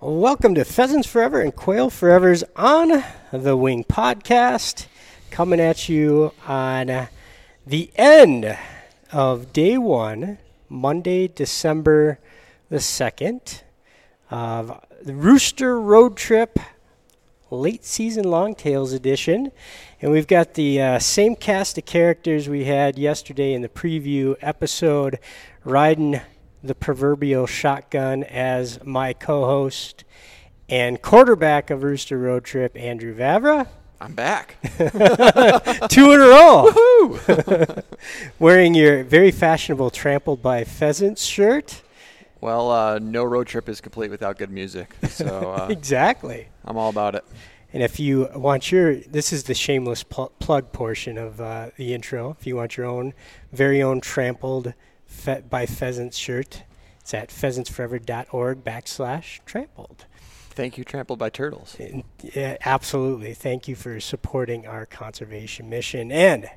Welcome to Pheasants Forever and Quail Forever's On the Wing podcast, coming at you on the end of day one, Monday, December the 2nd, of the Rooster Road Trip late season Longtails edition. And we've got the uh, same cast of characters we had yesterday in the preview episode, riding the proverbial shotgun as my co host and quarterback of Rooster Road Trip, Andrew Vavra. I'm back. Two in a row. Wearing your very fashionable Trampled by Pheasants shirt. Well, uh, no road trip is complete without good music. So uh, exactly. I'm all about it. And if you want your, this is the shameless pl- plug portion of uh, the intro. If you want your own, very own Trampled fe- by Pheasants shirt, it's at pheasantsforever.org backslash trampled. Thank you, Trampled by Turtles. And, yeah, absolutely. Thank you for supporting our conservation mission. And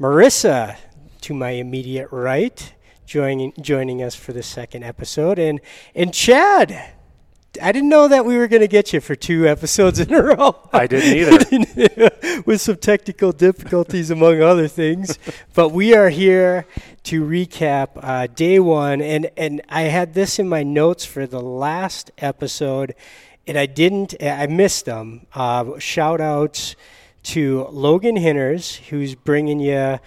Marissa, to my immediate right, joining joining us for the second episode, and and Chad. I didn't know that we were going to get you for two episodes in a row. I didn't either. With some technical difficulties, among other things. But we are here to recap uh, day one. And, and I had this in my notes for the last episode, and I didn't, I missed them. Uh, shout outs to Logan Hinners, who's bringing you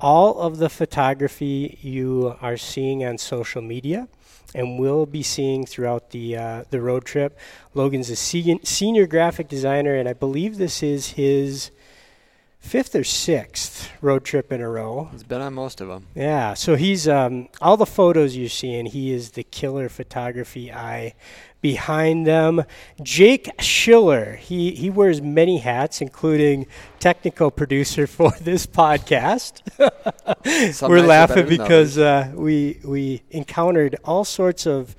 all of the photography you are seeing on social media and we'll be seeing throughout the uh, the road trip. Logan's a se- senior graphic designer, and I believe this is his fifth or sixth road trip in a row. He's been on most of them. Yeah, so he's um, all the photos you're seeing. He is the killer photography eye behind them. Jake Schiller. He he wears many hats, including technical producer for this podcast. We're laughing because uh, we we encountered all sorts of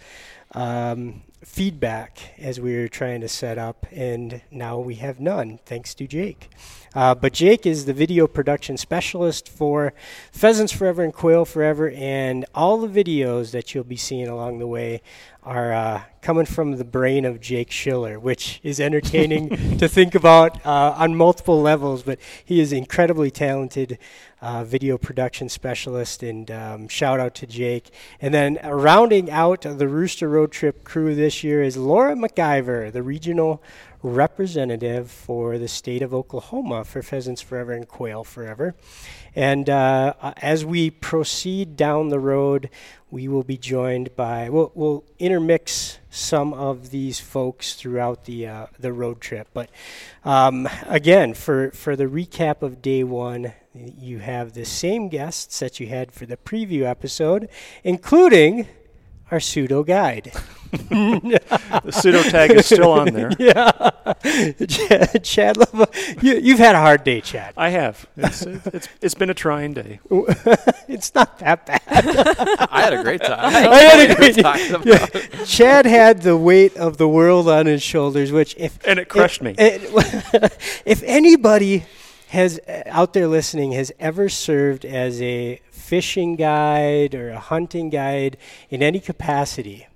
um, feedback as we were trying to set up, and now we have none thanks to Jake. Uh, but Jake is the video production specialist for Pheasants Forever and Quail Forever, and all the videos that you'll be seeing along the way are uh, coming from the brain of Jake Schiller, which is entertaining to think about uh, on multiple levels. But he is incredibly talented uh, video production specialist, and um, shout out to Jake. And then uh, rounding out the Rooster Road Trip crew this year is Laura McIver, the regional representative for the state of Oklahoma for Pheasants Forever and Quail Forever. And uh, uh, as we proceed down the road, we will be joined by, we'll, we'll intermix some of these folks throughout the, uh, the road trip. But um, again, for, for the recap of day one, you have the same guests that you had for the preview episode, including our pseudo guide. the pseudo tag is still on there. yeah, Chad, Chad Love, you, you've had a hard day, Chad. I have. It's, it's, it's been a trying day. it's not that bad. I had a great time. I had a great time. Yeah. Chad had the weight of the world on his shoulders, which if And it crushed me. if, if anybody has uh, out there listening has ever served as a fishing guide or a hunting guide in any capacity,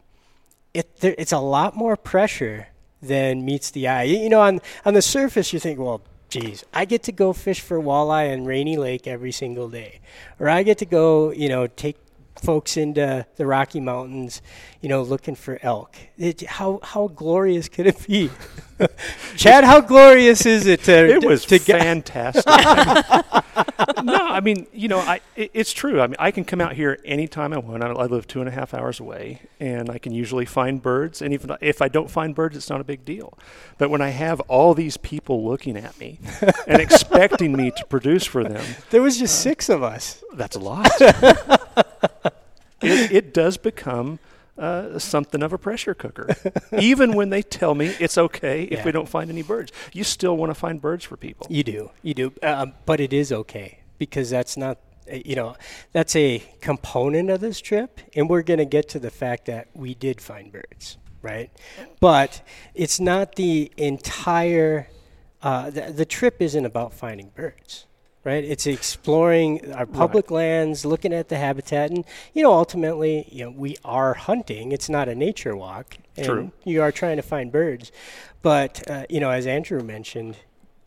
it there, it's a lot more pressure than meets the eye. You, know, on on the surface, you think, well, geez, I get to go fish for walleye in Rainy Lake every single day, or I get to go, you know, take folks into the Rocky Mountains, you know, looking for elk. It, how how glorious could it be, Chad? How glorious is it to It was to get? fantastic. no, I mean, you know, I, it, it's true. I mean, I can come out here anytime I want. I, I live two and a half hours away, and I can usually find birds. And even if I don't find birds, it's not a big deal. But when I have all these people looking at me and expecting me to produce for them, There was just uh, six of us. that's a lot. it, it does become uh, something of a pressure cooker. Even when they tell me it's okay if Yeah. we don't find any birds, you still want to find birds for people. You do, you do, um, but it is okay because that's not, uh, you know, that's a component of this trip, and we're going to get to the fact that we did find birds, right? But it's not the entire. Uh, the, the trip isn't about finding birds, right? It's exploring our public lands, looking at the habitat, and you know, ultimately, you know, we are hunting. It's not a nature walk. And True. You are trying to find birds, but uh, you know, as Andrew mentioned,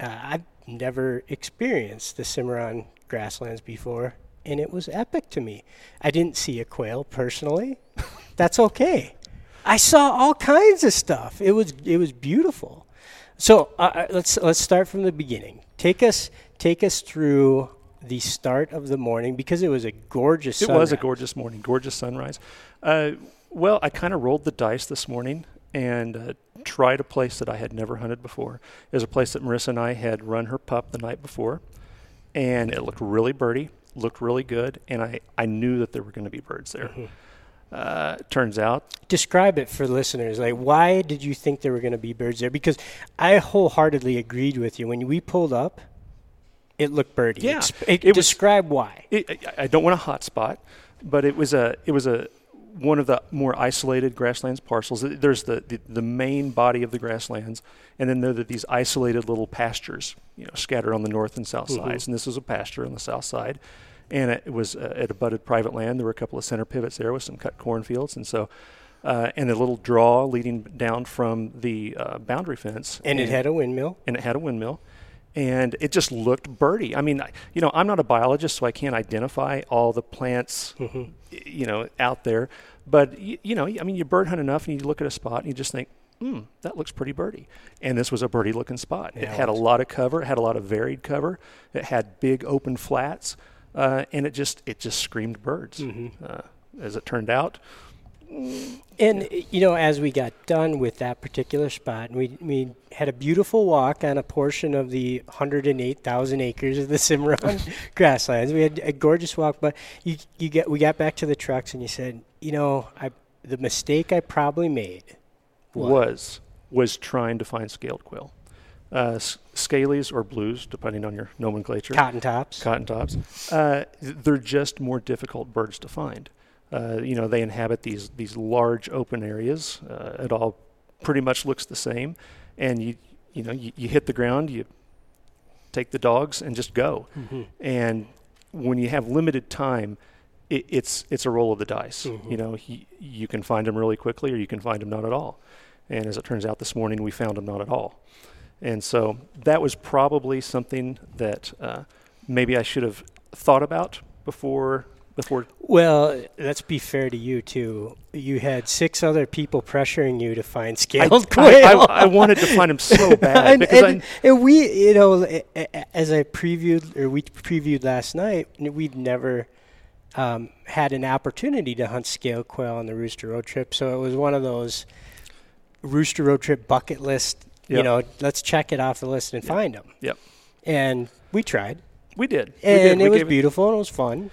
uh, I've never experienced the Cimarron grasslands before, and it was epic to me. I didn't see a quail personally. That's okay. I saw all kinds of stuff. It was it was beautiful. So uh, uh, let's let's start from the beginning. Take us take us through the start of the morning because it was a gorgeous. It was a gorgeous morning, gorgeous sunrise. Uh, well, I kind of rolled the dice this morning and uh, tried a place that I had never hunted before. It was a place that Marissa and I had run her pup the night before, and it looked really birdy, looked really good, and I, I knew that there were going to be birds there. Mm-hmm. Uh, turns out, Describe it for listeners. Like, why did you think there were going to be birds there? Because I wholeheartedly agreed with you when we pulled up. It looked birdie. Yeah, it- it was- describe why. it, I- don't want a hot spot, but it was a it was a one of the more isolated grasslands parcels. There's the, the, the main body of the grasslands, and then there are these isolated little pastures, you know, scattered on the north and south Mhm. sides. And this was a pasture on the south side, and it was uh, at abutted private land. There were a couple of center pivots there with some cut cornfields, and so. Uh, and a little draw leading down from the uh, boundary fence, And it had a windmill. and it had a windmill and it just looked birdie. I mean, you know, I'm not a biologist, so I can't identify all the plants, y- you know, out there. But y- you know, I mean, you bird hunt enough, and you look at a spot, and you just think, hmm, that looks pretty birdie. And this was a birdie-looking spot. Yeah, it it had a lot of cover. It had a lot of varied cover. It had big open flats, uh, and it just it just screamed birds. Mm-hmm. Uh, as it turned out, And you know, as we got done with that particular spot, we we had a beautiful walk on a portion of the 108,000 acres of the Cimarron grasslands. We had a gorgeous walk, but you you get we got back to the trucks and you said, you know, I the mistake I probably made was, was was trying to find scaled quail, uh, scalies or blues, depending on your nomenclature. cotton tops. cotton tops. Uh, they're just more difficult birds to find. Uh, you know, they inhabit these these large open areas. Uh, it all pretty much looks the same, and you you know you, you hit the ground, you take the dogs and just go. Mhm. And when you have limited time, it, it's it's a roll of the dice. Mhm. You know, you, you can find them really quickly, or you can find them not at all. And as it turns out, this morning we found them not at all. And so that was probably something that uh, maybe I should have thought about before before. Well, let's be fair to you too. You had six other people pressuring you to find I, scaled I, quail. I, I wanted to find them so bad and, because and, and we, you know, as I previewed or we previewed last night, we've never um, had an opportunity to hunt scale quail on the Rooster Road Trip, so it was one of those Rooster Road Trip bucket list. You know, let's check it off the list and Yep. find them. Yep. And we tried, we did, we and did. it We was beautiful and it was fun.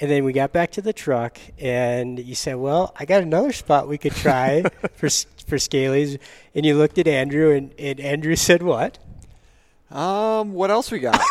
And then we got back to the truck, and you said, "Well, I got another spot we could try for s- for scalies." And you looked at Andrew, and, and Andrew said, "What?" Um, what else we got?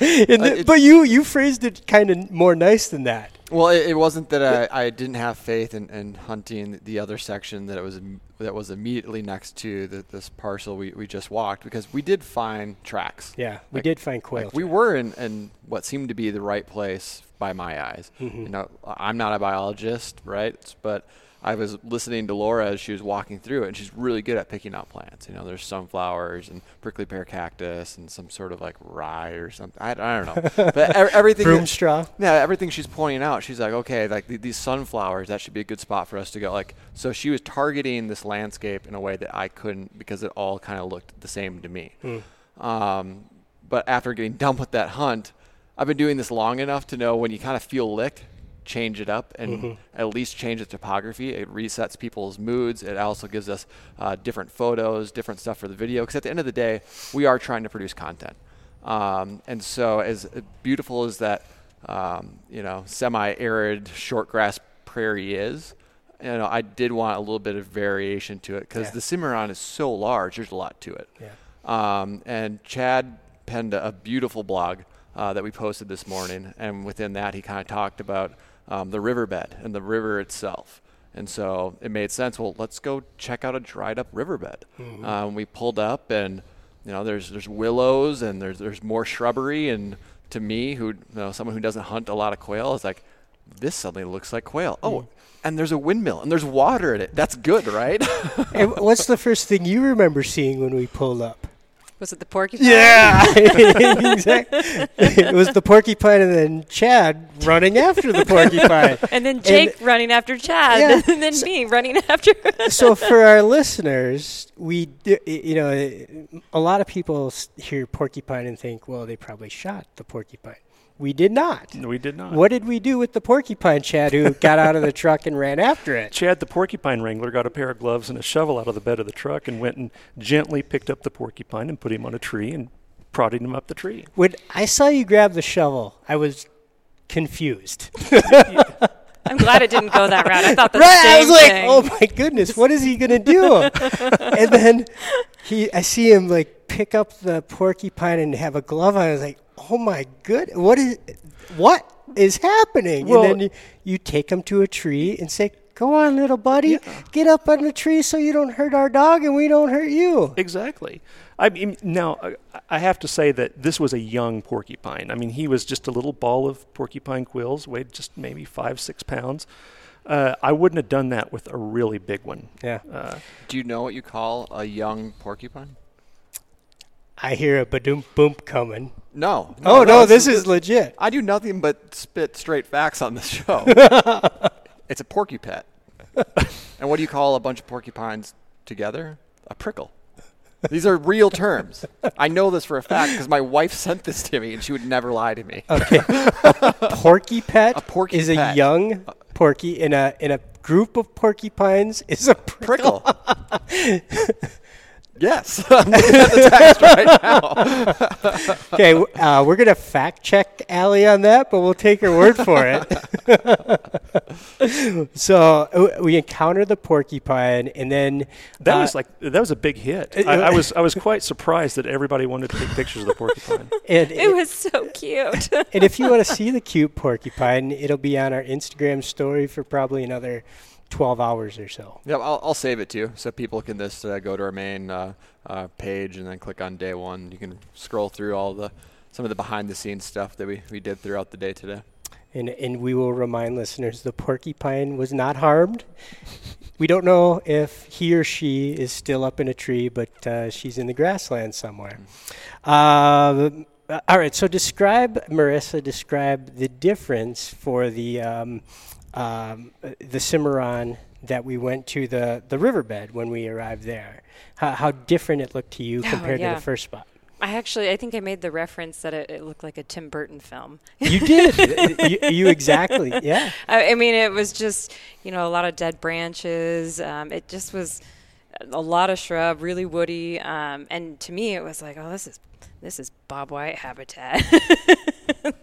And the- it- but you you phrased it kind of more nice than that. well, it, it wasn't that I, I didn't have faith in, in hunting the other section that it was im- that was immediately next to the, this parcel we, we just walked because we did find tracks. Yeah, we Like- did find quail. Like we were in, in what seemed to be the right place by my eyes. Mhm. You know, I'm not a biologist, right? But I was listening to Laura as she was walking through it, and she's really good at picking out plants. You know, there's sunflowers and prickly pear cactus and some sort of like rye or something. I, I don't know, but everything. broom straw. Yeah, everything she's pointing out, she's like, okay, like th- these sunflowers, that should be a good spot for us to go. Like, so she was targeting this landscape in a way that I couldn't because it all kind of looked the same to me. Hmm. Um, but after getting done with that hunt, I've been doing this long enough to know when you kind of feel licked, change it up and Mhm. at least change the topography. It resets people's moods. It also gives us uh, different photos, different stuff for the video. Because at the end of the day, we are trying to produce content. Um, and so, as beautiful as that, um, you know, semi-arid short grass prairie is, you know, I did want a little bit of variation to it because Yeah. the Cimarron is so large. There's a lot to it. Yeah. Um, and Chad penned a, a beautiful blog uh, that we posted this morning, and within that, he kind of talked about um, the riverbed and the river itself. And so it made sense. Well, let's go check out a dried up riverbed. Mhm. Um, we pulled up, and you know, there's there's willows and there's there's more shrubbery. And to me, who you know, someone who doesn't hunt a lot of quail, is like, this suddenly looks like quail. Oh, and there's a windmill and there's water in it. That's good, right? And what's the first thing you remember seeing when we pulled up? Was it the porcupine? Yeah, exactly. it was the porcupine, and then Chad running after the porcupine. And then Jake running after Chad, Yeah. and then me running after. so for our listeners, we do, you know a lot of people hear porcupine and think, well, they probably shot the porcupine. We did not. We did not. What did we do with the porcupine, Chad, who got out of the truck and ran after it? Chad, the porcupine wrangler, got a pair of gloves and a shovel out of the bed of the truck and went and gently picked up the porcupine and put him on a tree and prodded him up the tree. When I saw you grab the shovel, I was confused. I'm glad it didn't go that route. I thought the right, same I was like, thing. "Oh my goodness, what is he gonna do?" and then he, I see him like pick up the porcupine and have a glove on. I was like, "Oh my good, what is, what is happening?" Well- and then you, you take him to a tree and say, "Go on, little buddy, get up on the tree so you don't hurt our dog and we don't hurt you." Exactly. I mean, now I- I have to say that this was a young porcupine. I mean, he was just a little ball of porcupine quills, weighed just maybe five, six pounds. Uh, I wouldn't have done that with a really big one. Yeah, Uh, Do you know what you call a young porcupine? I hear a badoom boom coming. No. Oh no, this is legit. I do nothing but spit straight facts on this show. it's a porcupet. and what do you call a bunch of porcupines together? A prickle. These are real terms. I know this for a fact because my wife sent this to me and she would never lie to me. Okay. porky pet A porky is a young porky in a in a group of porcupines is a prickle. Prickle. Yes. I'm looking at the text right now. Okay, uh, we're gonna fact check Allie on that, but we'll take her word for it. so uh, we encounter the porcupine, and then that uh, was like that was a big hit. I, I was I was quite surprised that everybody wanted to take pictures of the porcupine. and, It was so cute. and if you want to see the cute porcupine, it'll be on our Instagram story for probably another twelve hours or so. Yeah, I'll, I'll save it too, so people can just uh, go to our main uh, uh, page and then click on day one. You can scroll through all the some of the behind the scenes stuff that we, we did throughout the day today. And, and we will remind listeners the porcupine was not harmed. We don't know if he or she is still up in a tree, but uh, she's in the grassland somewhere. Um, uh, all right, so describe, Marissa, describe the difference for the, um, um, the Cimarron that we went to the, the riverbed when we arrived there. How, how different it looked to you Oh, compared to the first spot. I actually, I think I made the reference that it, it looked like a Tim Burton film. You did. you, you exactly. Yeah. I, I mean, it was just, you know, a lot of dead branches. Um, it just was a lot of shrub, really woody. Um, and to me, it was like, oh, this is this is bobwhite habitat.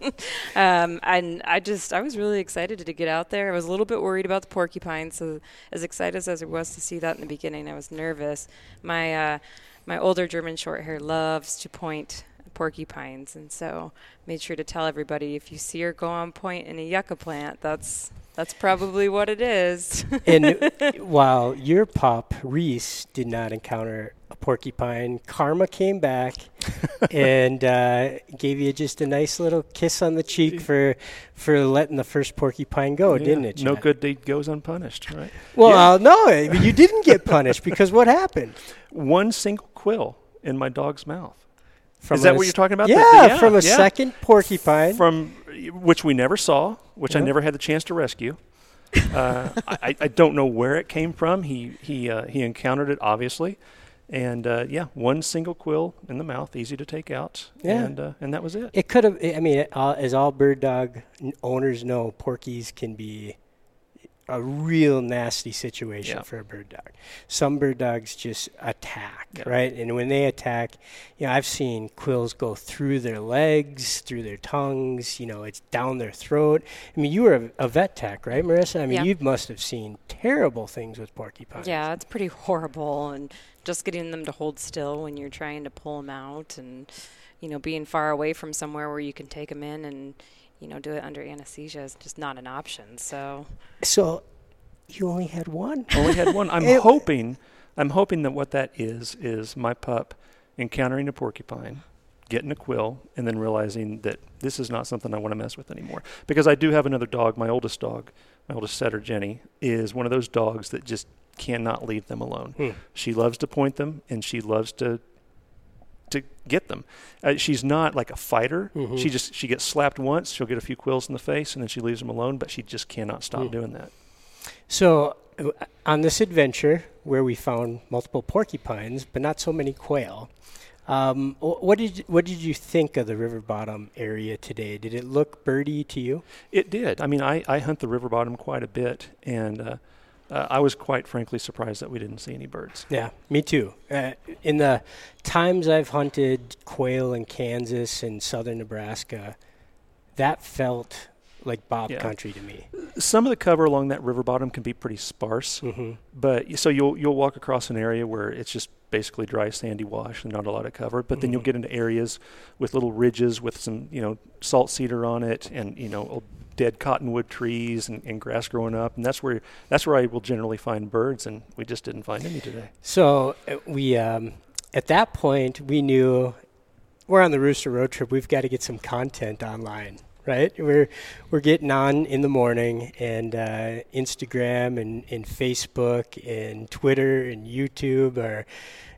um, and I just, I was really excited to get out there. I was a little bit worried about the porcupine, so as excited as I was to see that in the beginning, I was nervous. My uh, my older German Shorthair loves to point porcupines, and so made sure to tell everybody if you see her go on point in a yucca plant, that's that's probably what it is. and while your pup Reese did not encounter a porcupine, Karma came back and uh, gave you just a nice little kiss on the cheek for for letting the first porcupine go, Yeah, didn't it? No good deed goes unpunished, right? Well, Yeah. uh, no, you didn't get punished because what happened? One single quill in my dog's mouth. From Is that a what you're talking about? Yeah, The- the- from a yeah. second porcupine. from which we never saw, which I never had the chance to rescue. Uh, I, I don't know where it came from. He he uh, he encountered it obviously, and uh, yeah, one single quill in the mouth, easy to take out, Yeah. and uh, and that was it. It could have. I mean, uh, as all bird dog owners know, porkies can be a real nasty situation Yeah. for a bird dog. Some bird dogs just attack, Yeah. right? And when they attack, you know, I've seen quills go through their legs, through their tongues. You know, it's down their throat. I mean, you were a, a vet tech, right, Marissa? I mean, Yeah. you must have seen terrible things with porcupines. yeah, it's pretty horrible, and just getting them to hold still when you're trying to pull them out, and you know, being far away from somewhere where you can take them in and you know do it under anesthesia is just not an option. So So, you only had one. Only had one. I'm It- hoping, I'm hoping that what that is is my pup encountering a porcupine, getting a quill, and then realizing that this is not something I want to mess with anymore. Because I do have another dog, my oldest dog, my oldest setter, Jenny, is one of those dogs that just cannot leave them alone. Hmm. She loves to point them and she loves to to get them. Uh, she's not like a fighter. Mhm. She just she gets slapped once, she'll get a few quills in the face, and then she leaves them alone. But she just cannot stop Hmm. doing that. So, uh, on this adventure where we found multiple porcupines, but not so many quail, um, what did you, what did you think of the river bottom area today? Did it look birdy to you? It did. I mean, I, I hunt the river bottom quite a bit, and uh, uh, I was quite frankly surprised that we didn't see any birds. Yeah, me too. Uh, in the times I've hunted quail in Kansas and southern Nebraska, that felt like Bob Yeah. country to me. Some of the cover along that river bottom can be pretty sparse, hmm but so you'll you'll walk across an area where it's just basically dry sandy wash and not a lot of cover. But then you'll Mhm. get into areas with little ridges with some you know salt cedar on it and you know dead cottonwood trees and, and grass growing up, and that's where that's where I will generally find birds, and we just didn't find any today. So uh, we, um, at that point, we knew we're on the Rooster Road Trip. We've got to get some content online, right? We're we're getting on in the morning and uh, Instagram and, and Facebook and Twitter and YouTube are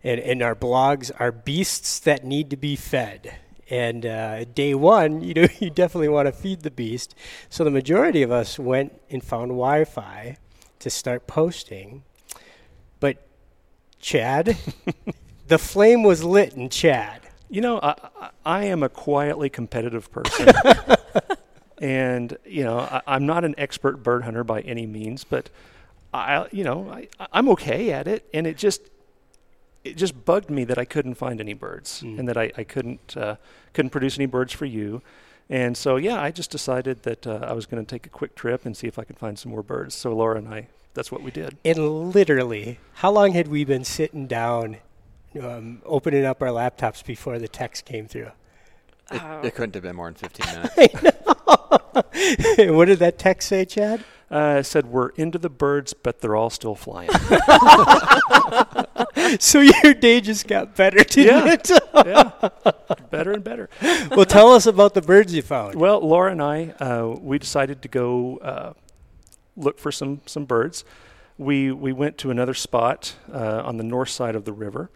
and, and our blogs are beasts that need to be fed. And uh, day one, you know, you definitely want to feed the beast. So the majority of us went and found Wi-Fi to start posting. But Chad, the flame was lit in Chad. You know, I, I, am a quietly competitive person. and, you know, I, I'm not an expert bird hunter by any means, but I, you know, I, I'm okay at it. And it just, it just bugged me that I couldn't find any birds Mm. and that I, I couldn't, uh, couldn't produce any birds for you. And so, yeah, I just decided that uh, I was going to take a quick trip and see if I could find some more birds. So Laura and I, that's what we did. And literally, how long had we been sitting down, um, opening up our laptops before the text came through? It, Oh. it couldn't have been more than 15 minutes. And what did that text say, Chad? Uh, said, we're into the birds, but they're all still flying. so your day just got better, didn't Yeah. it? yeah, better and better. well, tell us about the birds you found. Well, Laura and I, uh, we decided to go uh, look for some some birds. We we went to another spot uh, on the north side of the river,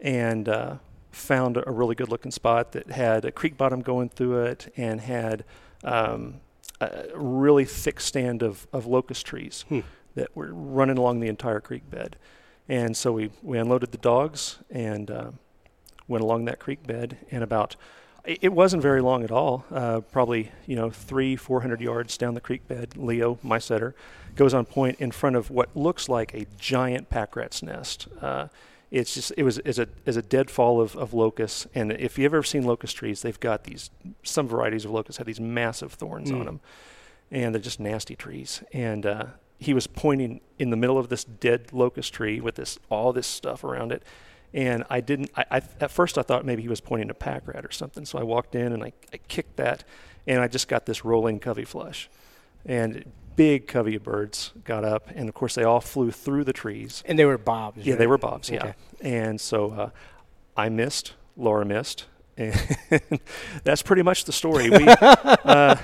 and uh, found a really good looking spot that had a creek bottom going through it and had um, a really thick stand of, of locust trees Hmm. that were running along the entire creek bed. And so we, we unloaded the dogs and uh, went along that creek bed. And about, it it wasn't very long at all, uh, probably, you know, three, 400 yards down the creek bed. Leo, my setter, goes on point in front of what looks like a giant pack rat's nest. Uh, it's just it was is a is a deadfall of, of locusts, and if you've ever seen locust trees, they've got these some varieties of locusts have these massive thorns on Mm. them, and they're just nasty trees. And uh, he was pointing in the middle of this dead locust tree with this all this stuff around it, and I didn't. I, I at first I thought maybe he was pointing a pack rat or something, so I walked in and I, I kicked that, and I just got this rolling covey flush, and big covey of birds got up, and of course they all flew through the trees. And they were bobs. Yeah, they were bobs. Yeah, Okay. and so uh, I missed. Laura missed, and that's pretty much the story. We, uh,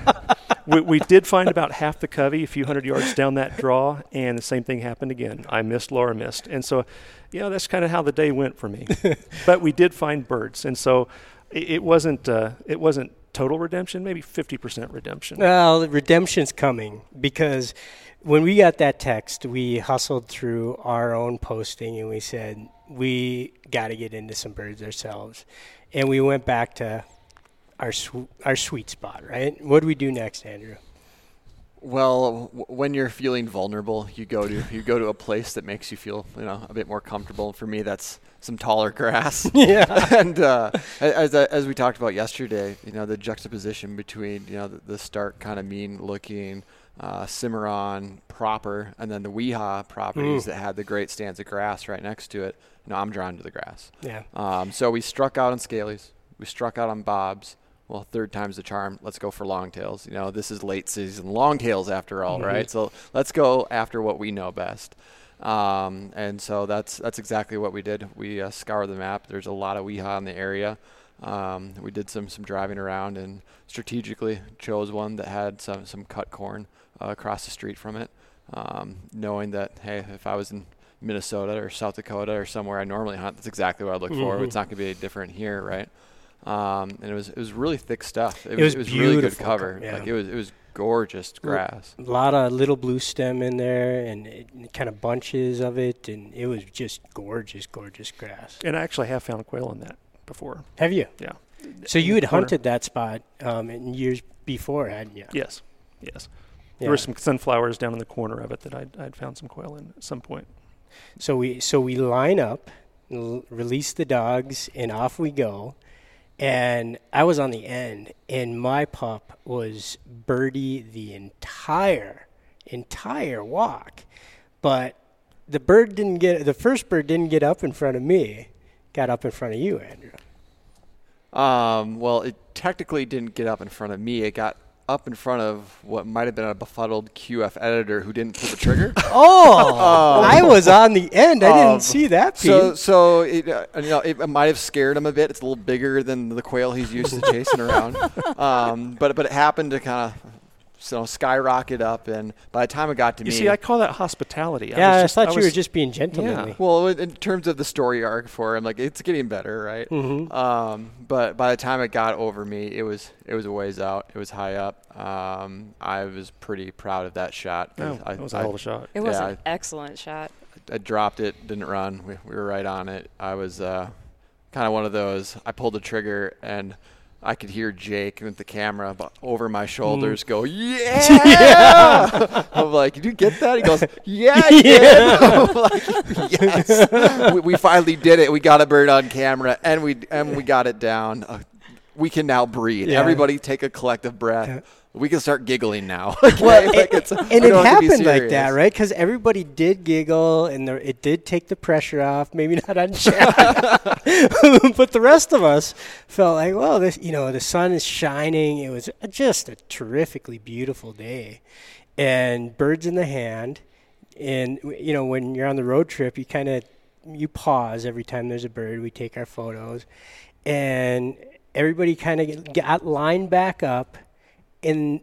we we did find about half the covey a few hundred yards down that draw, and the same thing happened again. I missed. Laura missed, and so you know that's kind of how the day went for me. but we did find birds, and so it, it wasn't uh, it wasn't total redemption, maybe fifty percent redemption. Well, redemption's coming because when we got that text, we hustled through our own posting and we said we got to get into some birds ourselves, and we went back to our sw- our sweet spot. Right? What do we do next, Andrew? Well, w- when you're feeling vulnerable, you go to you go to a place that makes you feel you know a bit more comfortable. For me, that's some taller grass. yeah. and uh, as as we talked about yesterday, you know the juxtaposition between you know the, the stark kind of mean looking uh, Cimarron proper, and then the WIHA properties Mm. that had the great stands of grass right next to it. You know, I'm drawn to the grass. Yeah. Um, so we struck out on scalies. We struck out on bobs. Well, third time's the charm. Let's go for longtails. You know, this is late season longtails after all, Mhm. right? So let's go after what we know best. Um, and so that's that's exactly what we did. We uh, scoured the map. There's a lot of WIHA in the area. Um, we did some some driving around and strategically chose one that had some some cut corn uh, across the street from it, um, knowing that hey, if I was in Minnesota or South Dakota or somewhere I normally hunt, that's exactly what I'd look for. Mhm. It's not going to be different here, right? Um, and it was it was really thick stuff. It, It was it was really good cover. yeah. Like it was it was gorgeous grass. A lot of little bluestem in there and it, kind of bunches of it, and it was just gorgeous, gorgeous grass. And I actually have found quail in that before. Have you? Yeah. So you had the corner. hunted that spot um, in years before, hadn't you? Yes, yes. Yeah. There were some sunflowers down in the corner of it that I'd, I'd found some quail in at some point. So we so we line up, l- release the dogs, and off we go. And I was on the end, and my pup was birdie the entire entire walk, but the bird didn't get the first bird didn't get up in front of me, got up in front of you, Andrew. Um, well, it technically didn't get up in front of me. It got up in front of what might have been a befuddled QF editor who didn't pull the trigger. Oh, I was on the end. I Um, didn't see that piece. So, so it, uh, you know, it might have scared him a bit. It's a little bigger than the quail he's used to chasing around. Um, but but it happened to kind of so skyrocket up, and by the time it got to You me, see, I call that hospitality. yeah, was I just- thought you were just being gentlemanly. well, in terms of the story arc for him, like it's getting better, right? Mhm. Um, but by the time it got over me, it was it was a ways out. It was high up. Um, I was pretty proud of that shot. 'cause Oh, I, that was a I, hell of a shot. It was Yeah, an excellent shot. I dropped it, didn't run. We, we were right on it. I was uh, kind of one of those. I pulled the trigger and I could hear Jake with the camera over my shoulders go, "Yeah!" I'm like, "Did you get that?" He goes, "Yeah, I did." I'm like, "Yes." we, we finally did it. We got a bird on camera and we and we got it down. Uh, we can now breathe. Yeah. Everybody take a collective breath. We can start giggling now. Okay? Well, Like, and, it's- and it don't to be happened like that, right? Because everybody did giggle, and there, it did take the pressure off. Maybe not on Chad, but the rest of us felt like, well, this, you know, the sun is shining. It was just a terrifically beautiful day, and birds in the hand. And you know, when you're on the road trip, you kind of you pause every time there's a bird. We take our photos, and everybody kind of got lined back up and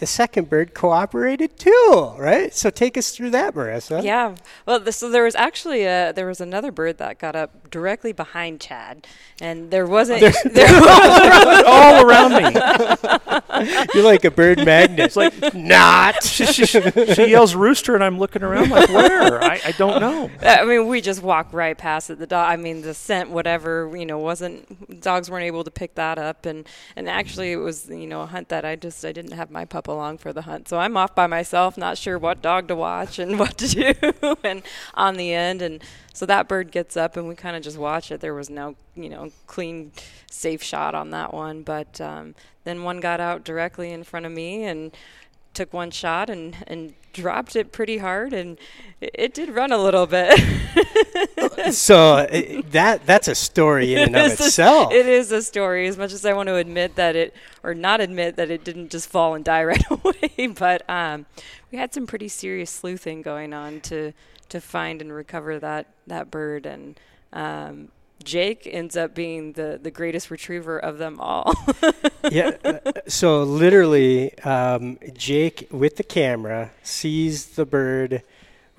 the second bird cooperated too, right? So take us through that, Marissa. Yeah. Well, th- so there was actually a, there was another bird that got up directly behind Chad, and there wasn't there was all around me. You're like a bird magnet. It's like not. she, she, she yells rooster, and I'm looking around like, where? I, I don't know. Uh, I mean, we just walked right past it. The dog, I mean, the scent, whatever, you know, wasn't dogs weren't able to pick that up, and and actually it was you know a hunt that I just I didn't have my pup along for the hunt, so I'm off by myself, not sure what dog to watch and what to do, and on the end, and so that bird gets up and we kind of just watch it. There was no you know clean, safe shot on that one, but um, then one got out directly in front of me and took one shot and and dropped it pretty hard. And it, it did run a little bit so uh, that that's a story in and of It is a- itself. it is a story as much as i want to admit that it or not admit that it didn't just fall and die right away but um, we had some pretty serious sleuthing going on to to find and recover that that bird and um, Jake ends up being the, the greatest retriever of them all. yeah. uh, So literally, um, Jake with the camera sees the bird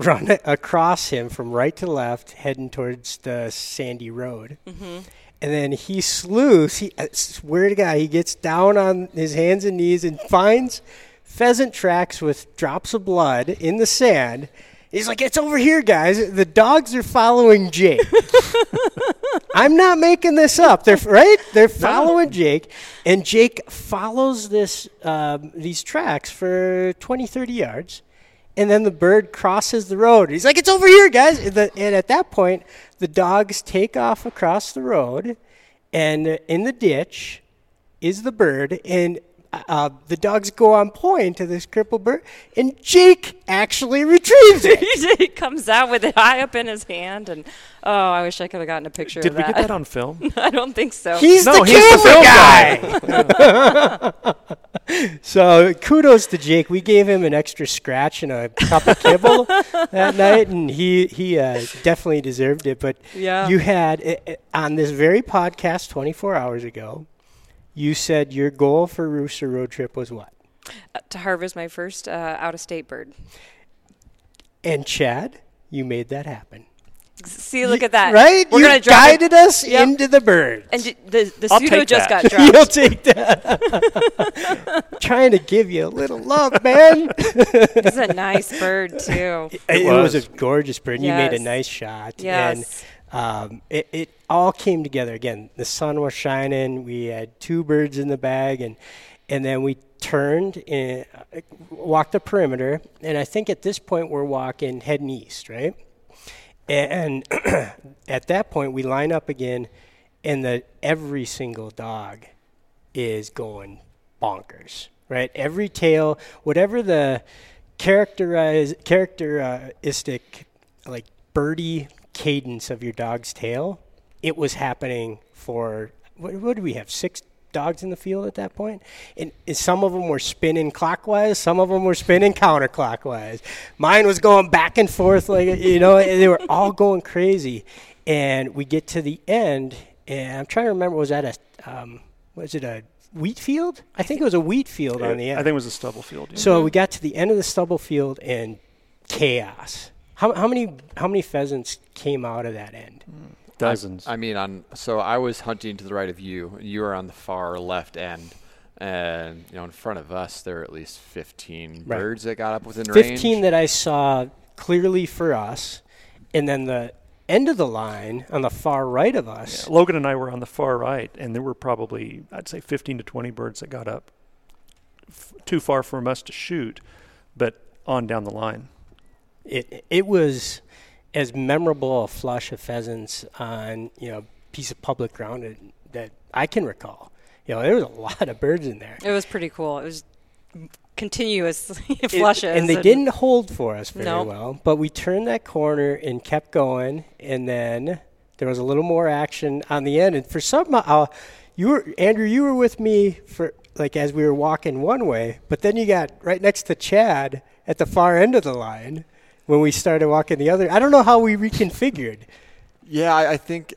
run across him from right to left, heading towards the sandy road. hmm And then he sleuths. He I swear to God, he gets down on his hands and knees and finds pheasant tracks with drops of blood in the sand. He's like, "It's over here, guys. The dogs are following Jake." I'm not making this up. They're right. They're following Jake, and Jake follows this um, these tracks for 20, 30 yards, and then the bird crosses the road. He's like, "It's over here, guys!" And, the, and at that point, the dogs take off across the road, and in the ditch is the bird, and uh, the dogs go on point to this crippled bird, and Jake actually retrieves it. he comes out with it high up in his hand, and oh, I wish I could have gotten a picture Did of we get that on film? I don't think so. He's No, the he's the camera film guy. so kudos to Jake. We gave him an extra scratch and a cup of kibble that night, and he he uh, definitely deserved it. But Yeah. you had uh, uh, on this very podcast 24 hours ago. You said your goal for Rooster Road Trip was what? Uh, to harvest my first uh, out of state bird. And Chad, you made that happen. See, look at that. Right? We're you gonna drop it- guided us Yep. into the birds. And j- the the pseudo just that. got dropped. You'll take that. Trying to give you a little love, man. this is a nice bird too. It, was. was. a gorgeous bird. and You made a nice shot. Yes. And um, it, it all came together. Again, the sun was shining. We had two birds in the bag, and and then we turned and walked the perimeter. And I think at this point we're walking heading east, right? And at that point we line up again, and the every single dog is going bonkers, right? Every tail, whatever the characteristic like birdie cadence of your dog's tail, it was happening for what, what did we have six dogs in the field at that point and, and some of them were spinning clockwise some of them were spinning counterclockwise mine was going back and forth like you know they were all going crazy and we get to the end and i'm trying to remember was that a um, was it a wheat field i think it was a wheat field on the end I think it was a stubble field. yeah. so we got to the end of the stubble field and chaos. How, how many how many pheasants came out of that end? Mm. dozens. I mean, on so I was hunting to the right of you. and You were on the far left end, and you know, in front of us, there were at least 15 Right. birds that got up within range. Fifteen that I saw clearly for us, and then the end of the line on the far right of us. Yeah, Logan and I were on the far right, and there were probably, I'd say, 15 to 20 birds that got up f- too far from us to shoot, but on down the line. It it was as memorable a flush of pheasants on you know piece of public ground that, that I can recall. You know, there was a lot of birds in there. It was pretty cool. It was continuous It- flushes. and they didn't hold for us very No. well. But we turned that corner and kept going, and then there was a little more action on the end. And for some, uh, you were Andrew, you were with me for like as we were walking one way, but then you got right next to Chad at the far end of the line when we started walking the other. I don't know how we reconfigured. Yeah, I, I think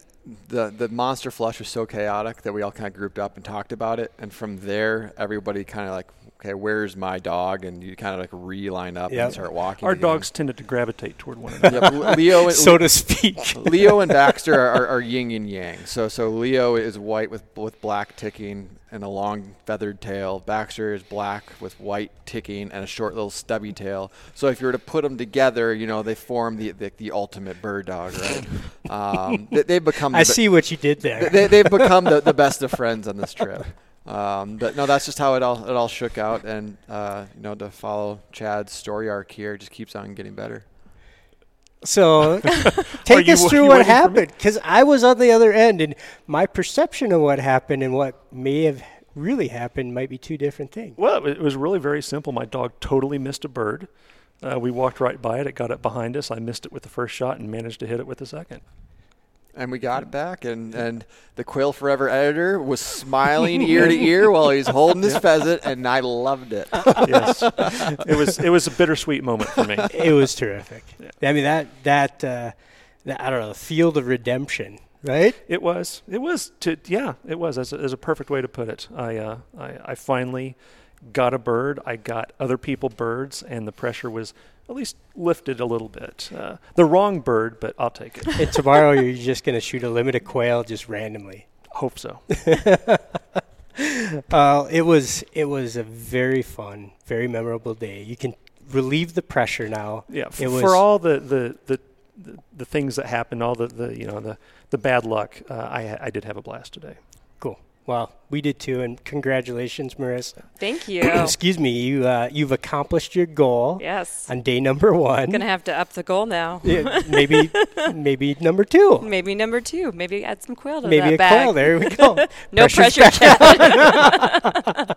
the the monster flush was so chaotic that we all kind of grouped up and talked about it, and from there, everybody kind of like, okay, where's my dog? And you kind of like re-line up Yep. and start walking. Our dogs tended to gravitate toward one another. Yep, Leo, and, so to speak. Leo and Baxter are, are yin and yang. So so Leo is white with with black ticking and a long feathered tail. Baxter is black with white ticking and a short little stubby tail. So if you were to put them together, you know they form the the, the ultimate bird dog, right? Um, they, they've become. I see what you did there. They, they've become the, the best of friends on this trip. Um, but no, that's just how it all it all shook out, and uh, you know to follow Chad's story arc here, just keeps on getting better. So take you- us through what waiting for me? happened because I was on the other end, and my perception of what happened and what may have really happened might be two different things. Well, it was really very simple. My dog totally missed a bird. Uh, we walked right by it. It got up behind us. I missed it with the first shot and managed to hit it with the second. And we got it back, and, and the Quail Forever editor was smiling ear to ear while he's holding his pheasant, and I loved it. yes, it was it was a bittersweet moment for me. It was terrific. Yeah. I mean that that, uh, that I don't know the field of redemption, right? It was. It was. To yeah, it was. As a, as a perfect way to put it. I, uh, I I finally got a bird. I got other people birds, and the pressure was at least lifted a little bit. Uh, the wrong bird, but I'll take it. And tomorrow you're just going to shoot a limited quail just randomly. Hope so. Uh, it was it was a very fun, very memorable day. You can relieve the pressure now. Yeah, f- for all the, the, the, the, the things that happened, all the, the you know the, the bad luck, uh, I I did have a blast today. Cool. Well, we did too, and congratulations, Marissa. Thank you. Excuse me, you uh, you've accomplished your goal yes. on day number one. Gonna have to up the goal now. Yeah, maybe maybe number two. Maybe number two. Maybe add some quail to that. Maybe a that bag. quail. There we go. No Pressure's pressure.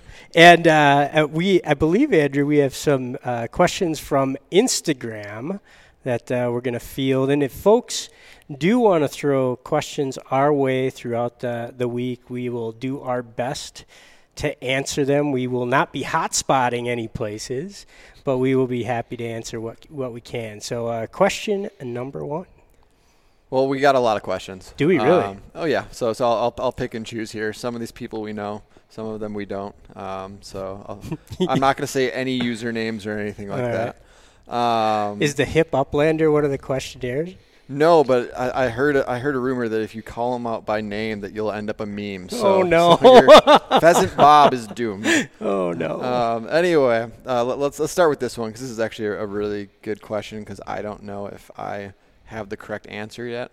And uh, uh, we, I believe, Andrew, we have some uh, questions from Instagram that uh, we're going to field. And if folks do want to throw questions our way throughout the, the week, we will do our best to answer them. We will not be hot spotting any places, but we will be happy to answer what what we can. So, uh, question number one. Well, we got a lot of questions. Do we really? Um, oh yeah. So so I'll, I'll pick and choose here. Some of these people we know, some of them we don't. Um, so I'll, I'm not going to say any usernames or anything like All that. Um, Is the hip uplander one of the questionnaires? No, but I, I heard a, I heard a rumor that if you call them out by name, that you'll end up a meme. So, Oh, no. so Pheasant Bob is doomed. Oh no. Um, anyway, uh, let, us let's start with this one because this is actually a, a really good question because I don't know if I have the correct answer yet.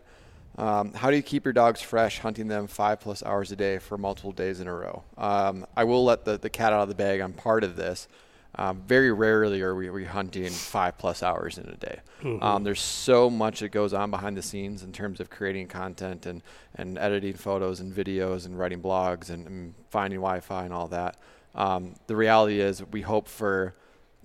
Um, how do you keep your dogs fresh hunting them five plus hours a day for multiple days in a row? Um, I will let the, the cat out of the bag on part of this. Um, very rarely are we, we hunting five plus hours in a day. Um, there's so much that goes on behind the scenes in terms of creating content and, and editing photos and videos and writing blogs and, and finding Wi-Fi and all that. Um, the reality is we hope for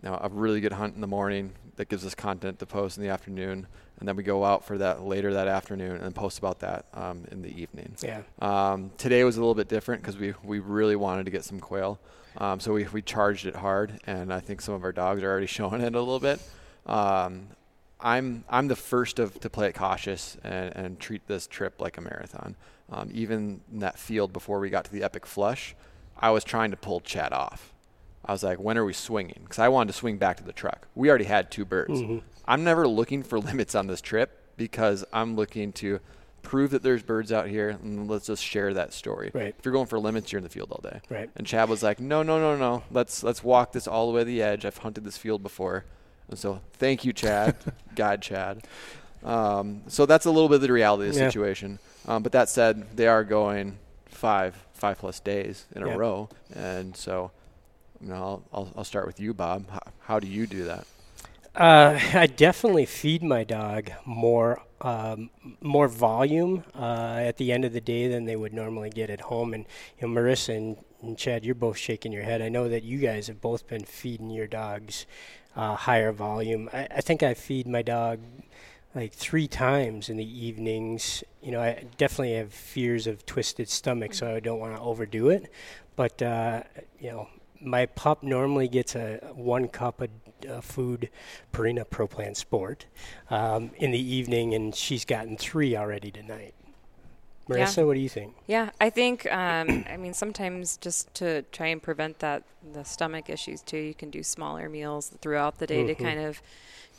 you know, a really good hunt in the morning that gives us content to post in the afternoon, and then we go out for that later that afternoon and post about that um, in the evening. yeah. Um, today was a little bit different because we, we really wanted to get some quail. Um, so we, we charged it hard, and I think some of our dogs are already showing it a little bit. Um, I'm I'm the first of, to play it cautious and, and treat this trip like a marathon. Um, even in that field before we got to the epic flush, I was trying to pull Chad off. I was like, when are we swinging? Because I wanted to swing back to the truck. We already had two birds. I'm never looking for limits on this trip because I'm looking to prove that there's birds out here and let's just share that story. Right. If you're going for limits, you're in the field all day. Right. And Chad was like, no, no, no, no. Let's let's walk this all the way to the edge. I've hunted this field before. And so thank you, Chad. God, Chad. Um, so that's a little bit of the reality of the Yeah. situation. Um, but that said, they are going five five plus days in Yeah. a row. And so you know, I'll, I'll, I'll start with you, Bob. How, how do you do that? Uh, I definitely feed my dog more um, more volume uh, at the end of the day than they would normally get at home. And you know, Marissa and, and Chad, you're both shaking your head. I know that you guys have both been feeding your dogs uh, higher volume. I, I think I feed my dog like three times in the evenings. You know, I definitely have fears of twisted stomach, so I don't want to overdo it. But uh, you know, my pup normally gets a one cup of uh, food, Purina Pro Plan Sport, um, in the evening, and she's gotten three already tonight. Yeah. Marissa, what do you think? Yeah, I think. Um, I mean, sometimes just to try and prevent that the stomach issues too, you can do smaller meals throughout the day to Mhm. kind of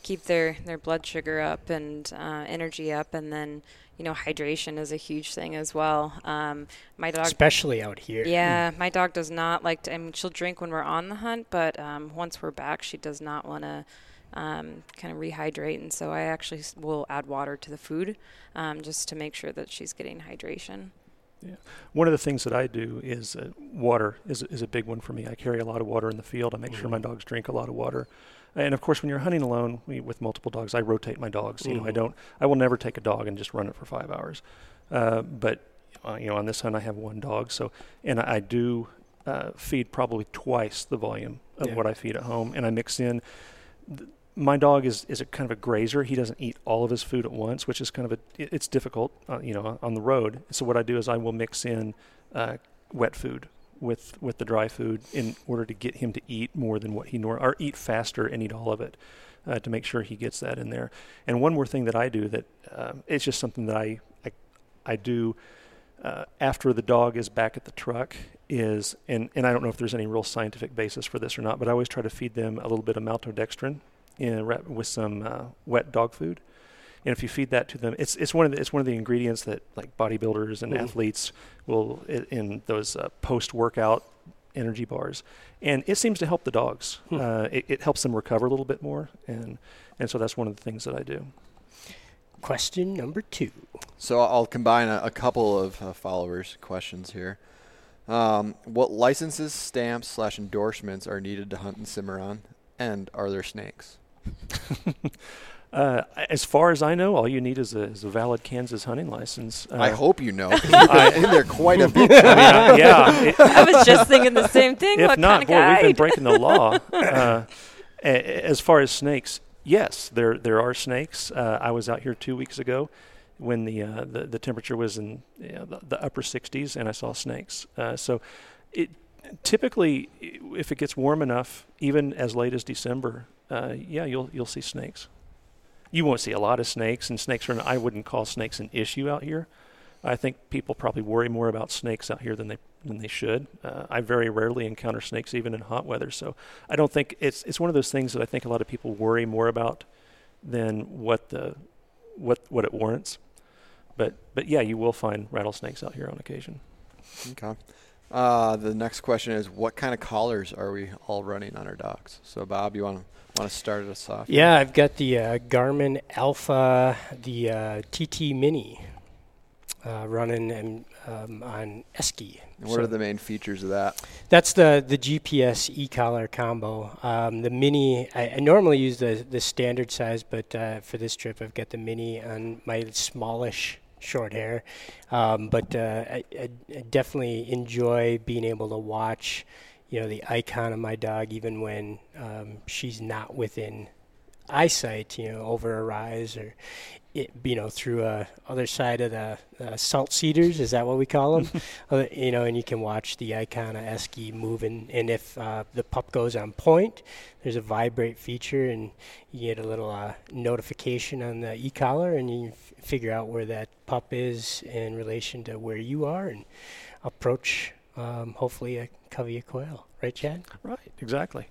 keep their their blood sugar up and uh, energy up, and then you know hydration is a huge thing as well. Um, my dog. Especially out here. Yeah, my dog does not like to. I mean, she'll drink when we're on the hunt, but um, once we're back, she does not want to um, kind of rehydrate, and so I actually will add water to the food um, just to make sure that she's getting hydration. Yeah. One of the things that I do is uh, water is, is a big one for me. I carry a lot of water in the field. I make sure my Mhm. dogs drink a lot of water. And of course, when you're hunting alone we, with multiple dogs, I rotate my dogs. You know, I Mhm. don't. I will never take a dog and just run it for five hours. Uh, but uh, you know, on this hunt, I have one dog. So, and I, I do uh, feed probably twice the volume of Yeah. what I feed at home, and I mix in. Th- my dog is is a kind of a grazer. He doesn't eat all of his food at once, which is kind of a it- it's difficult, uh, you know, on the road. So what I do is I will mix in uh, wet food with with the dry food in order to get him to eat more than what he nor or eat faster and eat all of it uh, to make sure he gets that in there. And one more thing that I do that um, it's just something that I I, I do uh, after the dog is back at the truck is and and I don't know if there's any real scientific basis for this or not, but I always try to feed them a little bit of maltodextrin in with some uh, wet dog food. And if you feed that to them, it's it's one of the, it's one of the ingredients that like bodybuilders and Mhm. athletes will in those uh, post workout energy bars, and it seems to help the dogs. Hmm. Uh, it, it helps them recover a little bit more, and and so that's one of the things that I do. Question number two. So I'll combine a, a couple of uh, followers' questions here. Um, what licenses, stamps, slash endorsements are needed to hunt in Cimarron, and are there snakes? Uh, as far as I know, all you need is a, is a valid Kansas hunting license. Uh, I hope you know. you've in there quite a bit. I mean, I- yeah. it- I was just thinking the same thing. if what not, kind boy, of we've been breaking the law. Uh, a- a- as far as snakes, yes, there there are snakes. Uh, I was out here two weeks ago when the uh, the, the temperature was in you know, the, the upper 60s, and I saw snakes. Uh, so, it typically, if it gets warm enough, even as late as December, uh, yeah, you'll you'll see snakes. You won't see a lot of snakes, and snakes are. I wouldn't call snakes an issue out here. I think people probably worry more about snakes out here than they than they should. Uh, I very rarely encounter snakes even in hot weather, so I don't think it's it's one of those things that I think a lot of people worry more about than what the what what it warrants. But but yeah, you will find rattlesnakes out here on occasion. Okay. Uh, the next question is, what kind of collars are we all running on our dogs? So, Bob, you want to want to start us off? Yeah, I've got the uh, Garmin Alpha, the uh, TT Mini, uh, running and, um, on Esky. And what are the main features of that? That's the the GPS e-collar combo. Um, the mini, I, I normally use the the standard size, but uh, for this trip, I've got the mini on my smallish short hair. Um, but uh, I, I, definitely enjoy being able to watch, you know, the icon of my dog, even when um, she's not within eyesight, you know, over a rise or, it, you know, through a other side of the uh, salt cedars. Is that what we call them? uh, you know, and you can watch the icon of Esky moving. And if uh, the pup goes on point, there's a vibrate feature, and you get a little uh, notification on the e-collar, and you f- figure out where that pup is in relation to where you are, and approach um, hopefully a covey of quail. Right, Chad? Right, exactly.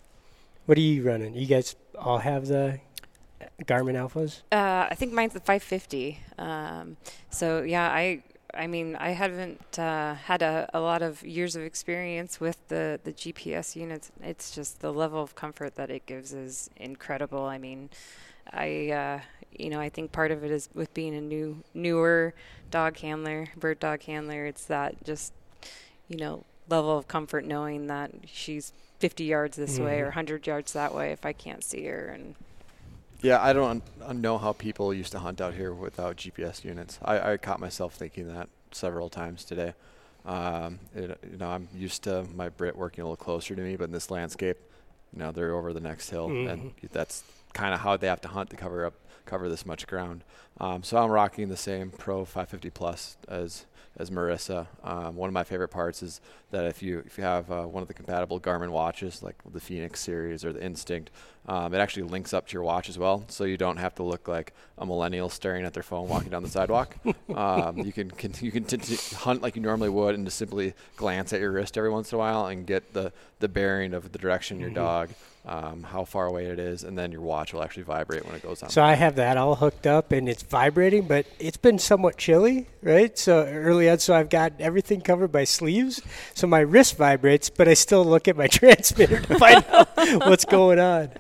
What are you running? You guys all have the Garmin Alphas? Uh, I think mine's the 550. Um, so yeah, I I mean I haven't uh, had a, a lot of years of experience with the the GPS units. It's just the level of comfort that it gives is incredible. I mean, I uh, you know I think part of it is with being a new newer dog handler, bird dog handler. It's that just you know level of comfort knowing that she's 50 yards this way or Mhm. 100 yards that way if I can't see her and Yeah, I don't un- know how people used to hunt out here without GPS units. I, I caught myself thinking that several times today. Um, it, you know, I'm used to my Brit working a little closer to me, but in this landscape, you know, they're over the next hill, and Mhm. that's kind of how they have to hunt to cover up cover this much ground. Um, so I'm rocking the same Pro 550 Plus as as Marissa. Um, one of my favorite parts is that if you if you have uh, one of the compatible Garmin watches, like the Fenix series or the Instinct, um, it actually links up to your watch as well, so you don't have to look like a millennial staring at their phone walking down the sidewalk. Um, you can, can you can t- t- hunt like you normally would, and just simply glance at your wrist every once in a while and get the the bearing of the direction your Mhm. dog, um, how far away it is, and then your watch will actually vibrate when it goes on. So I have that all hooked up and it's vibrating, but it's been somewhat chilly, right? So early on, so I've got everything covered by sleeves. So my wrist vibrates, but I still look at my transmitter to find out what's going on.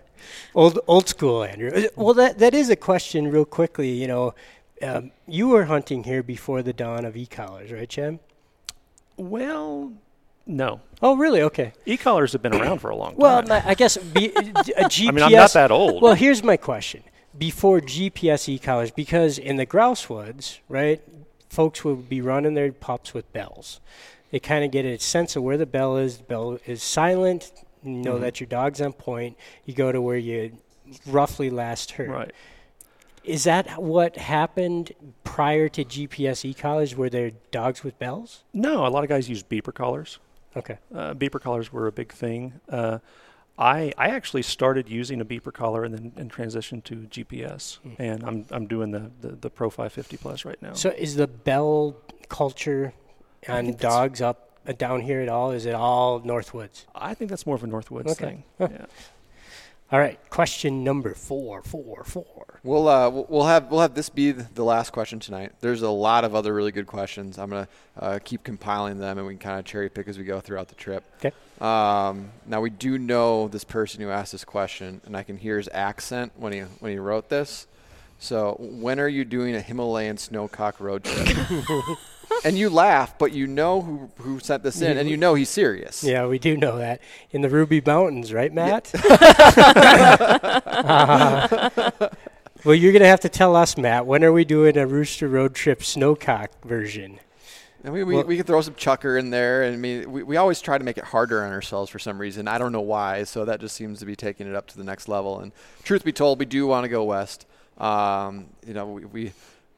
Old old school, Andrew. Uh, Well, that that is a question, real quickly. You know, um, you were hunting here before the dawn of e-collars, right, Chad? Well, no. Oh, really? Okay. E-collars have been around for a long Well, time. Well, I guess be, a GPS. I mean, I'm not that old. Well, here's my question. Before GPS e-collars, because in the grouse woods, right, folks would be running their pups with bells. They kind of get a sense of where the bell is. The bell is silent. You know Mhm. that your dog's on point. You go to where you roughly last heard. right. Is that what happened prior to GPS e-collars? Were there dogs with bells? No, a lot of guys use beeper collars. Okay. Uh, beeper collars were a big thing. Uh, I I actually started using a beeper collar and then and transitioned to GPS, Hmm. and I'm I'm doing the, the, the Pro 550 Plus right now. So is the bell culture on dogs up uh, down here at all? Is it all Northwoods? I think that's more of a Northwoods Okay. thing. Huh. Yeah. All right, question number four, four, four. We'll uh, we'll- have we'll have this be the last question tonight. There's a lot of other really good questions. I'm gonna uh, keep compiling them, and we can kind of cherry pick as we go throughout the trip. Okay. Um, now we do know this person who asked this question, and I can hear his accent when he when he wrote this. So when are you doing a Himalayan snowcock road trip? and you laugh, but you know who who sent this in, and you know he's serious. Yeah, we do know that in the Ruby Mountains, right, Matt? well, you're gonna have to tell us, Matt. When are we doing a Rooster Road Trip snowcock version? And we, we, Well- we could throw some chukar in there. And I mean, we, we always try to make it harder on ourselves for some reason. I don't know why. So that just seems to be taking it up to the next level. And truth be told, we do want to go west. Um, you know, we, we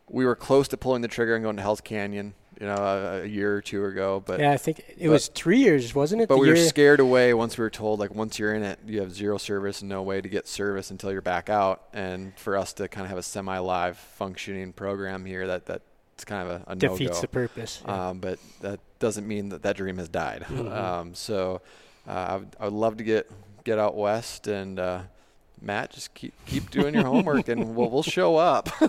we were close to pulling the trigger and going to Hell's Canyon. You know, a, a year or two ago. But yeah, I think it but- was three years, wasn't it? but The we were scared away once we were told like once you're in it, you have zero service and no way to get service until you're back out. And for us to kind of have a semi-live functioning program here, that that's kind of a, a defeats no-go. the purpose. yeah. Um, but that doesn't mean that that dream has died. Mhm. Um, so uh, I, would, I would love to get get out west and uh, Matt just keep keep doing your homework and we'll we'll show up. so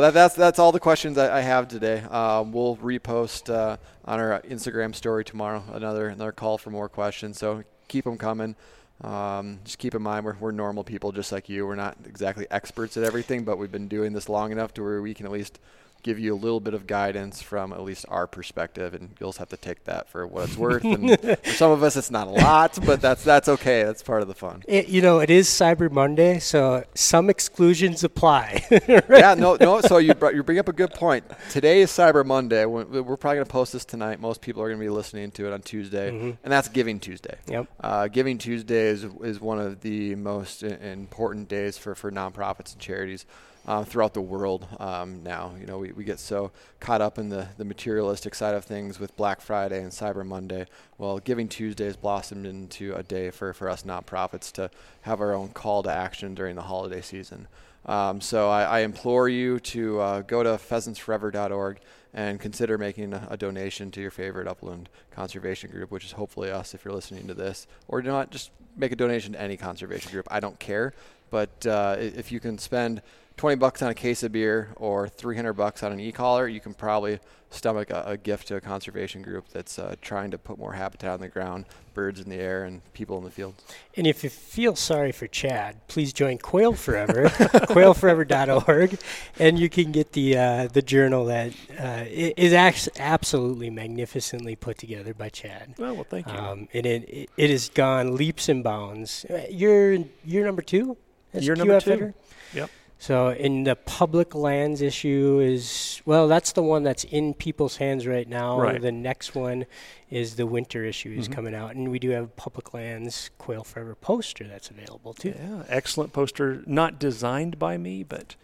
that that's that's all the questions I, I have today. Um, we'll repost uh, on our Instagram story tomorrow another another call for more questions. So keep them coming. Um, just keep in mind we're, we're normal people just like you. We're not exactly experts at everything, but we've been doing this long enough to where we can at least give you a little bit of guidance from at least our perspective, and you'll just have to take that for what it's worth. and for some of us, it's not a lot, but that's that's okay. That's part of the fun. It, you know, it is Cyber Monday, so some exclusions apply. Yeah, no, no. So you br- you bring up a good point. Today is Cyber Monday. We're we're probably going to post this tonight. Most people are going to be listening to it on Tuesday, Mhm. and that's Giving Tuesday. Yep. Uh, Giving Tuesday is, is one of the most important days for, for nonprofits and charities uh, throughout the world um, now. You know, we, we get so caught up in the, the materialistic side of things with Black Friday and Cyber Monday. Well, Giving Tuesday has blossomed into a day for, for us nonprofits to have our own call to action during the holiday season. Um, so I, I implore you to uh, go to pheasantsforever.org and consider making a, a donation to your favorite upland conservation group, which is hopefully us if you're listening to this, or do not just make a donation to any conservation group. I don't care, but uh, if you can spend 20 bucks on a case of beer or 300 bucks on an e-collar, you can probably stomach a, a gift to a conservation group that's uh, trying to put more habitat on the ground, birds in the air, and people in the fields. And if you feel sorry for Chad, please join Quail Forever, quailforever.org, and you can get the uh, the journal that uh, is absolutely magnificently put together by Chad. Well, well, thank you. Um, and it, it it has gone leaps and bounds. Uh, You're you're number two. as Year number QF two. editor? Yep. So, in the public lands issue is well, that's the one that's in people's hands right now. Right. The next one is the winter issue is Mhm. coming out, and we do have a public lands Quail Forever poster that's available too. Yeah, excellent poster. Not designed by me, but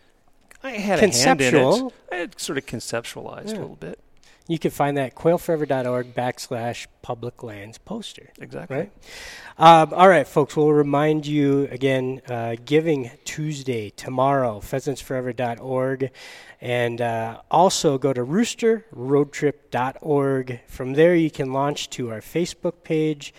I had a hand in it. Conceptual. I had sort of conceptualized Yeah. a little bit. You can find that quailforever.org backslash public lands poster. Exactly. Right. Um, all right, folks. We'll remind you again. Uh, Giving Tuesday tomorrow. Pheasantsforever.org, and uh, also go to roosterroadtrip.org. From there, you can launch to our Facebook page,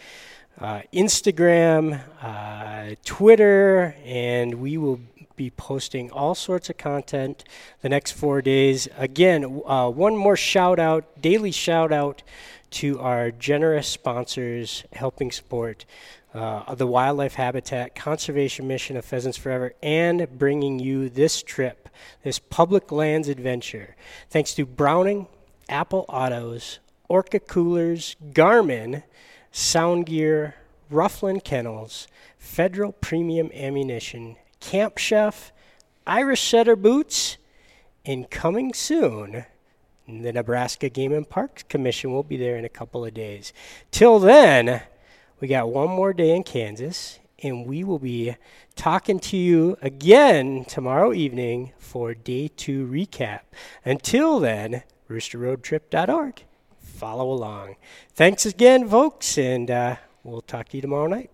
uh, Instagram, uh, Twitter, and we will be posting all sorts of content the next four days. Again, uh, one more shout out, daily shout out to our generous sponsors helping support uh, the wildlife habitat conservation mission of Pheasants Forever and bringing you this trip, this public lands adventure. Thanks to Browning, Apple Autos, Orca Coolers, Garmin, Sound Gear, Ruff Land Kennels, Federal Premium Ammunition, Camp Chef, Irish Setter Boots, and coming soon, the Nebraska Game and Parks Commission will be there in a couple of days. Till then, we got one more day in Kansas, and we will be talking to you again tomorrow evening for day two recap. Until then, roosterroadtrip.org. Follow along. Thanks again, folks, and uh, we'll talk to you tomorrow night.